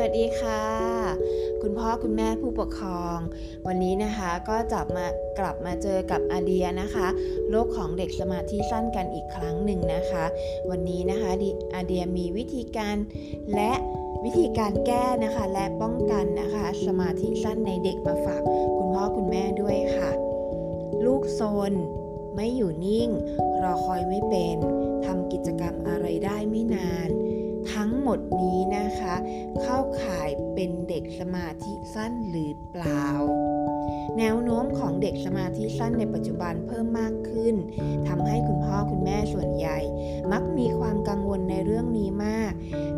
สวัสดีค่ะ คุณพ่อคุณแม่ผู้ปกครอง วันนี้นะคะก็จะมากลับมาเจอกับอาเดียนะคะโลกของเด็กสมาธิสั้นกันอีกครั้งหนึ่งนะคะ วันนี้นะคะอาเดียมีวิธีการและวิธีการแก้นะคะและป้องกันนะคะสมาธิสั้นในเด็กมาฝากคุณพ่อคุณแม่ด้วยค่ะ ลูกโซนไม่อยู่นิ่ง รอคอยไม่เป็นทำกิจกรรมอะไรได้ไม่นาน หมดนี้นะคะ เข้าข่ายเป็นเด็กสมาธิสั้นหรือเปล่า แนวโน้มของเด็กสมาธิสั้นในปัจจุบันเพิ่มมากขึ้นทำให้คุณพ่อคุณแม่ส่วนใหญ่ มักมีความกังวลในเรื่องนี้มาก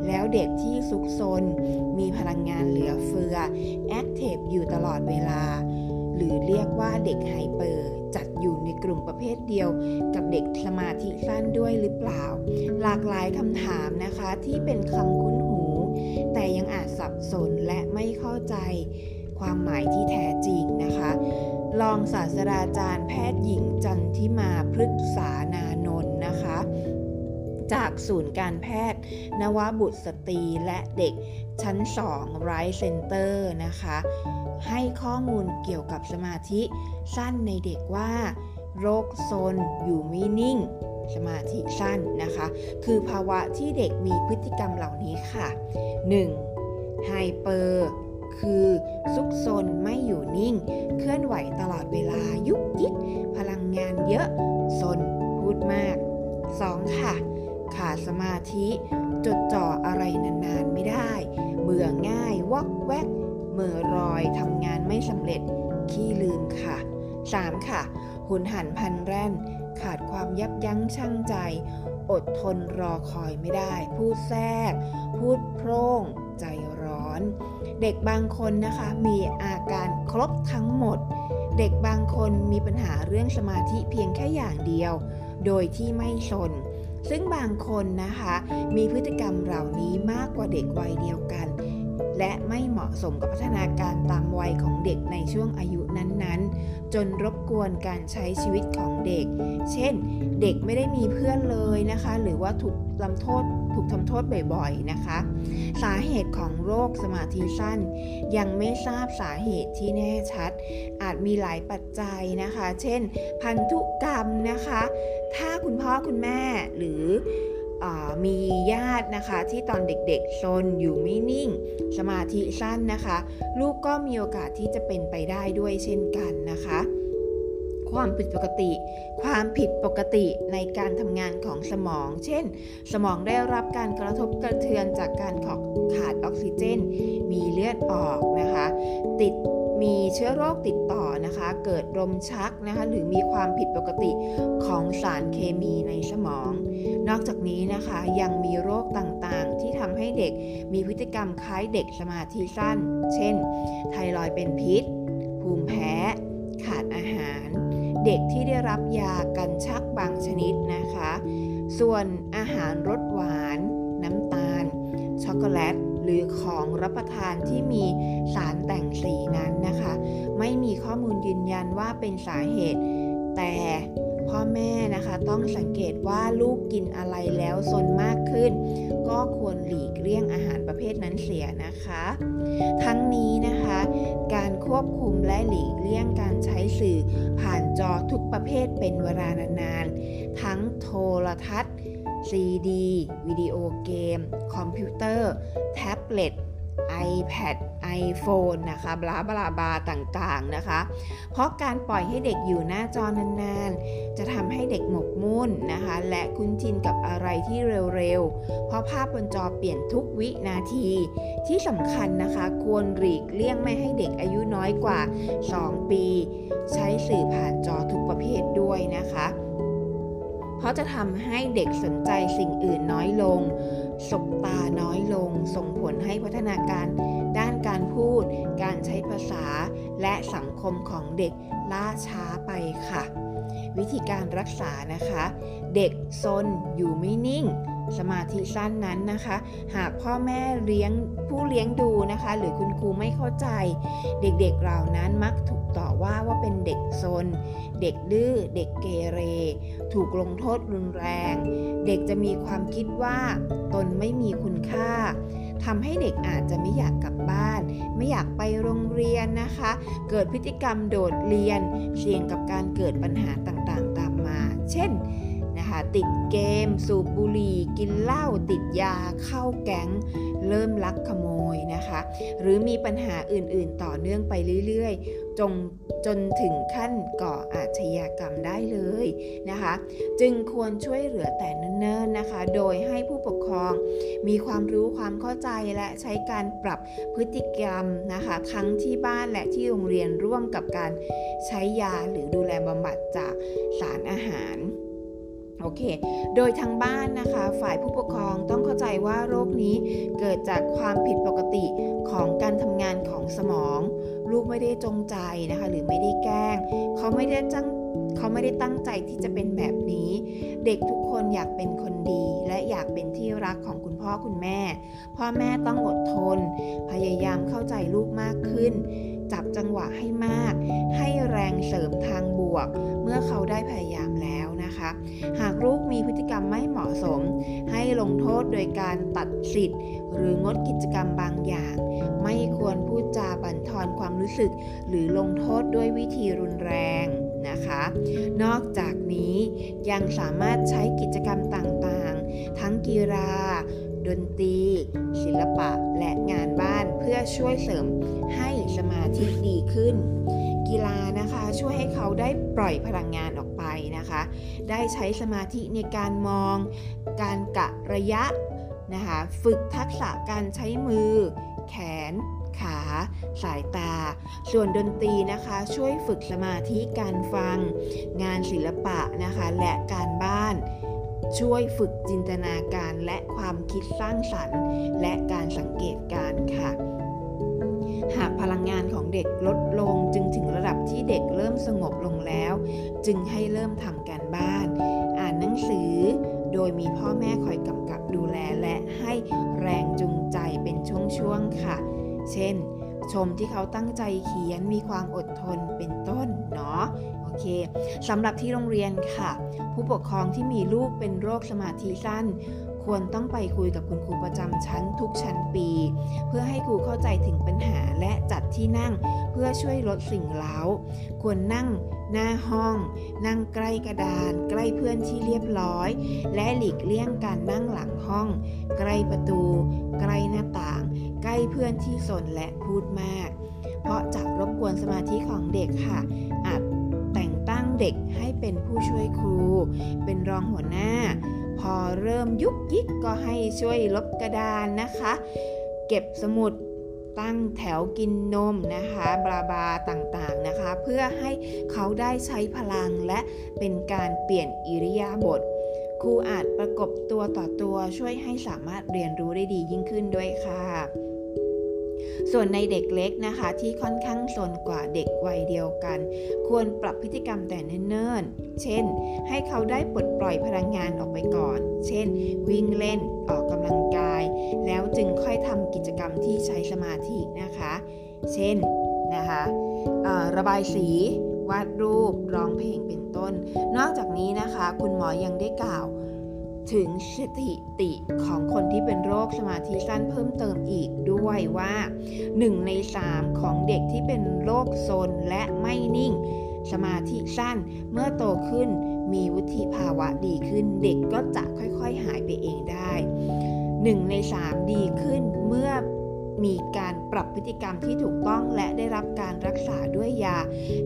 แล้วเด็กที่ซุกซนมีพลังงานเหลือเฟือแอคทีฟอยู่ตลอดเวลา หรือเรียกว่าเด็กไฮเปอร์ จัดอยู่ในกลุ่มประเภทเดียว กับเด็กสมาธิสั้นด้วยหรือเปล่า หลากหลายคำถามนะคะที่เป็นคำคุ้นหู แต่ยังอาจสับสนและไม่เข้าใจความหมายที่แท้จริงนะคะ รองศาสตราจารย์แพทย์หญิงจันทิมาพฤกษานา จากศูนย์การแพทย์ นวบุตรสตรีและเด็กชั้น 2 ไรท์เซ็นเตอร์นะคะ ให้ข้อมูลเกี่ยวกับสมาธิสั้นในเด็กว่า โรคโซนอยู่ไม่นิ่ง สมาธิสั้นนะคะ คือภาวะที่เด็กมีพฤติกรรมเหล่านี้ค่ะ 1. ไฮเปอร์คือซุกซนไม่อยู่นิ่ง เคลื่อนไหวตลอดเวลายุกยิกพลังงานเยอะ อกแวกเมื่อรอยทำงานไม่สำเร็จ ขี้ลืมค่ะ 3. ค่ะ หุนหันพันแร่น ขาดความยับยั้งชั่งใจ อดทนรอคอยไม่ได้ พูดแทรก พูดโพร่ง ใจร้อน เด็กบางคนนะคะมีอาการครบทั้งหมด เด็กบางคนมีปัญหาเรื่องสมาธิเพียงแค่อย่างเดียว โดยที่ไม่ชนซึ่งบางคนนะคะมีพฤติกรรมเหล่านี้มากกว่าเด็กวัยเดียวกัน และไม่เหมาะสมกับพัฒนาการตามวัยของเด็กในช่วงอายุนั้นๆ จนรบกวนการใช้ชีวิตของเด็ก เช่น เด็กไม่ได้มีเพื่อนเลยนะคะ หรือว่าถูกลำโทษถูกทำโทษบ่อยๆนะคะ สาเหตุของโรคสมาธิสั้น ยังไม่ทราบสาเหตุที่แน่ชัด อาจมีหลายปัจจัยนะคะ เช่น พันธุกรรมนะคะ ถ้าคุณพ่อคุณแม่หรือ มีญาตินะคะที่ตอนเด็กๆซนอยู่ไม่นิ่ง สมาธิสั้นนะคะ ลูกก็มีโอกาสที่จะเป็นไปได้ด้วยเช่นกันนะคะความผิดปกติ ความผิดปกติในการทำงานของสมอง เช่น สมองได้รับการกระทบกระเทือนจากการขาดออกซิเจน มีเลือดออกนะคะ ติด เชื้อโรคติดต่อนะคะ เกิดลมชักนะคะหรือมีความผิดปกติของสารเคมีในสมอง นอกจากนี้นะคะยังมีโรคต่างๆ ที่ทำให้เด็กมีพฤติกรรมคล้ายเด็กสมาธิสั้น เช่น ไทรอยเป็นพิษ ภูมิแพ้ ขาดอาหาร เด็กที่ได้รับยากันชักบางชนิดนะคะ ส่วนอาหารรสหวาน น้ำตาล ช็อกโกแลต หรือของรับประทานที่มีสารแต่งสีนั้นนะคะ ไม่มีข้อมูลยืนยันว่าเป็นสาเหตุ แต่พ่อแม่นะคะต้องสังเกตว่าลูกกินอะไรแล้วซนมากขึ้น ก็ควรหลีกเลี่ยงอาหารประเภทนั้นเสียนะคะ ทั้งนี้นะคะ การควบคุมและหลีกเลี่ยงการใช้สื่อผ่านจอทุกประเภทเป็นเวลานานๆทั้งโทรทัศน์ ซีดีวิดีโอเกม คอมพิวเตอร์ แท็บเล็ต iPad iPhone นะคะบลาบลาบาต่างๆนะคะ เพราะการปล่อยให้เด็กอยู่หน้าจอนานๆ จะทำให้เด็กหมกมุ่นนะคะ และคุ้นชินกับอะไรที่เร็วๆ เพราะภาพบนจอเปลี่ยนทุกวินาที ที่สำคัญนะคะ ควรหลีกเลี่ยงไม่ให้เด็กอายุน้อยกว่า 2 ปี ใช้สื่อผ่านจอทุกประเภทด้วยนะคะ เพราะจะทำให้เด็กสนใจสิ่งอื่นน้อยลง สบตาน้อยลง ส่งผลให้พัฒนาการด้านการพูด การใช้ภาษา และสังคมของเด็กล่าช้าไปค่ะ วิธีการรักษานะคะ เด็กซนอยู่ไม่นิ่ง สมาธิสั้นนั้นนะคะ หากพ่อแม่เลี้ยงผู้เลี้ยงดูนะคะ หรือคุณครูไม่เข้าใจ เด็กๆเหล่านั้นมักถูกต่อว่าว่าเป็นเด็กซน เด็กดื้อเด็กเกเร ถูกลงโทษรุนแรง เด็กจะมีความคิดว่าตนไม่มีคุณค่าทำให้เด็กอาจจะไม่อยากกลับบ้าน ไม่อยากไปโรงเรียนนะคะ เกิดพฤติกรรมโดดเรียน เสี่ยงกับการเกิดปัญหาต่างๆ ตามมา เช่น คะติดเกม สูบบุหรี่ กินเหล้าติดยาเข้าแก๊ง เริ่มลักขโมยนะคะ หรือมีปัญหาอื่นๆ ต่อเนื่องไปเรื่อยๆจงจนถึงขั้นก่ออาชญากรรมได้เลยนะคะ จึงควรช่วยเหลือแต่เนิ่นๆนะคะ โดยให้ผู้ปกครองมีความรู้ความเข้าใจและใช้การปรับพฤติกรรมนะคะทั้งที่บ้านและที่โรงเรียนร่วมกับการใช้ยาหรือดูแลบำบัดจากสารอาหาร โอเค โดยทางบ้านนะคะ ฝ่ายผู้ปกครองต้องเข้าใจว่าโรคนี้เกิดจากความผิดปกติของการทำงานของสมอง ลูกไม่ได้จงใจนะคะ หรือไม่ได้แกล้ง เขาไม่ได้ตั้งเขาไม่ได้ตั้งใจที่จะเป็นแบบนี้ เด็กทุกคนอยากเป็นคนดี และอยากเป็นที่รักของคุณพ่อคุณแม่ พ่อแม่ต้องอดทน พยายามเข้าใจลูกมากขึ้น จับจังหวะให้มาก ให้แรงเสริมทางบวก เมื่อเขาได้พยายามแล้ว นะคะ หากลูกมีพฤติกรรมไม่เหมาะสม ให้ลงโทษโดยการตัดสิทธิ์ หรืองดกิจกรรมบางอย่าง ไม่ควรพูดจาบั่นทอนความรู้สึก หรือลงโทษด้วยวิธีรุนแรงนะคะ นอกจากนี้ยังสามารถใช้กิจกรรมต่างๆ ทั้งกีฬาดนตรี ศิลปะและงานบ้านเพื่อช่วยเสริมให้สมาธิดีขึ้น กีฬานะคะ ช่วยให้เขาได้ปล่อยพลังงานออกไปนะคะ ได้ใช้สมาธิในการมอง การกะระยะนะคะ ฝึกทักษะการใช้มือ แขน ขา สายตา ส่วนดนตรีนะคะ ช่วยฝึกสมาธิการฟัง งานศิลปะนะคะ และการบ้านช่วยฝึกจินตนาการและความคิดสร้างสรรค์ และการสังเกตการค่ะ หากพลังงานของเด็กลดลงจึง งบลงแล้ว จึงให้เริ่มทำการบ้าน อ่านหนังสือ โดยมีพ่อแม่คอยกำกับดูแลและให้แรงจูงใจเป็นช่วงๆค่ะ เช่น ชมที่เขาตั้งใจเขียนมีความอดทนเป็นต้นเนาะโอเคสำหรับที่โรงเรียนค่ะ ผู้ปกครองที่มีลูกเป็นโรคสมาธิสั้นควรต้องไปคุยกับคุณครูประจำชั้นทุกชั้นปี เพื่อให้ครูเข้าใจถึงปัญหาและจัดที่นั่ง เพื่อช่วยลดสิ่งเล้า ควรนั่งหน้าห้อง นั่งใกล้กระดาน ใกล้เพื่อนที่เรียบร้อย และหลีกเลี่ยงการนั่งหลังห้อง ใกล้ประตู ใกล้หน้าต่าง ใกล้เพื่อนที่สนและพูดมาก เพราะจะรบกวนสมาธิของเด็กค่ะ อาจแต่งตั้งเด็กให้เป็นผู้ช่วยครู เป็นรองหัวหน้า พอเริ่มยุกยิกก็ให้ช่วยลบกระดานนะคะ เก็บสมุด ตั้งแถวกินนมนะคะบลาบาต่างๆนะคะ เพื่อให้เขาได้ใช้พลังและเป็นการเปลี่ยนอิริยาบถครูอาจประกบตัวต่อตัวช่วยให้สามารถเรียนรู้ได้ดียิ่งขึ้นด้วยค่ะส่วนในเด็กเล็กนะคะที่ค่อนข้างสนกว่าเด็กวัยเดียวกัน ควรปรับพฤติกรรมแต่เนิ่นๆ เช่น ให้เขาได้ปลดปล่อยพลังงานออกไปก่อน เช่น วิ่งเล่นออกกำลังกาย แล้วจึงค่อย ที่ใช้สมาธินะคะ เช่นนะคะระบายสี วาดรูป ร้องเพลงเป็นต้น นอกจากนี้นะคะ คุณหมอยังได้กล่าวถึงสถิติของคนที่เป็นโรคสมาธิสั้นเพิ่มเติมอีกด้วยว่า 1 ใน 3 ของเด็กที่เป็นโรคโซนและไม่นิ่ง สมาธิสั้นเมื่อโตขึ้นมีวุฒิภาวะดีขึ้น เด็กก็จะค่อยๆหายไปเองได้ 1 ใน 3 ดีขึ้นเมื่อ มีการปรับพฤติกรรมที่ถูกต้องและได้รับการรักษาด้วยยา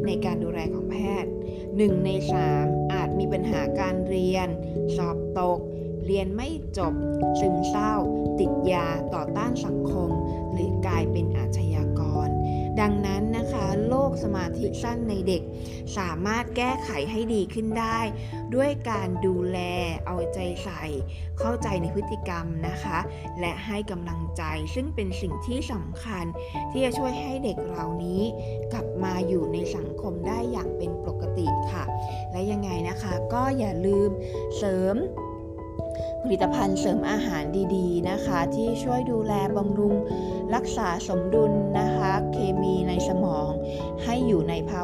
ในการดูแลของแพทย์ 1 ใน 3 อาจมีปัญหาการเรียน สอบตก เรียนไม่จบ ซึมเศร้า ติดยาต่อต้านสังคม หรือกลายเป็นอาชญา ดังนั้นนะคะโรคสมาธิสั้นในเด็ก สามารถแก้ไขให้ดีขึ้นได้ ด้วยการดูแลเอาใจใส่ เข้าใจในพฤติกรรมนะคะ และให้กำลังใจซึ่งเป็นสิ่งที่สำคัญ ที่จะช่วยให้เด็กเหล่านี้ กลับมาอยู่ในสังคมได้อย่างเป็นปกติค่ะ และยังไงนะคะก็อย่าลืมเสริมผลิตภัณฑ์เสริมอาหารดีๆนะคะ ที่ช่วยดูแลบำรุงรักษาสมดุลนะคะเค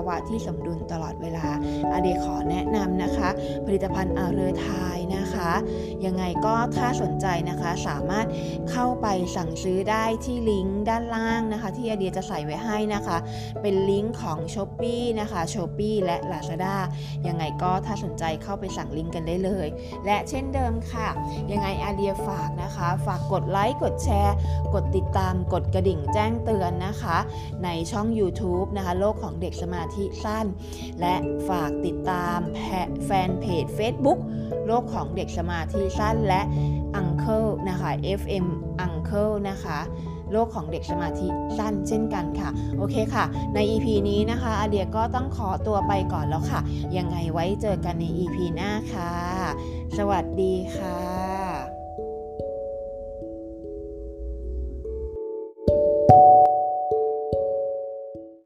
าวะที่สมดุลตลอดเวลาอาเดยขอแนะนำนะคะ ผลิตภัณฑ์อาเรอไทย นะคะ ยังไงก็ถ้าสนใจนะคะสามารถเข้าไปสั่งซื้อได้ที่ลิงก์ด้านล่างนะคะ ที่อาเดียจะใส่ไว้ให้นะคะ เป็นลิงก์ของ s h อ p e e นะคะ s h อ p e e และ Lazada ยังไงก็ถ้าสนใจเข้าไปสั่งลิงก์กันได้เลย และเช่นเดิมค่ะ ยังไงอาเดียฝากนะคะ ฝากกดไลค์กดแชร์ กดติดตามกดกระดิ่งแจ้งเตือนนะคะ ในช่อง YouTube นะคะ โลกของเด็กสมาธิสั้น และฝากติดตามแฟนเพจ Facebook โลกของของเด็กสมาธิสั้นและ Uncle นะคะ FM Uncle นะคะโลกของเด็กสมาธิสั้นเช่นกันค่ะ โอเคค่ะ ใน EP นี้นะคะอาเดียก็ต้องขอตัวไปก่อนแล้วค่ะ ยังไงไว้เจอกันใน EP หน้าค่ะ สวัสดีค่ะ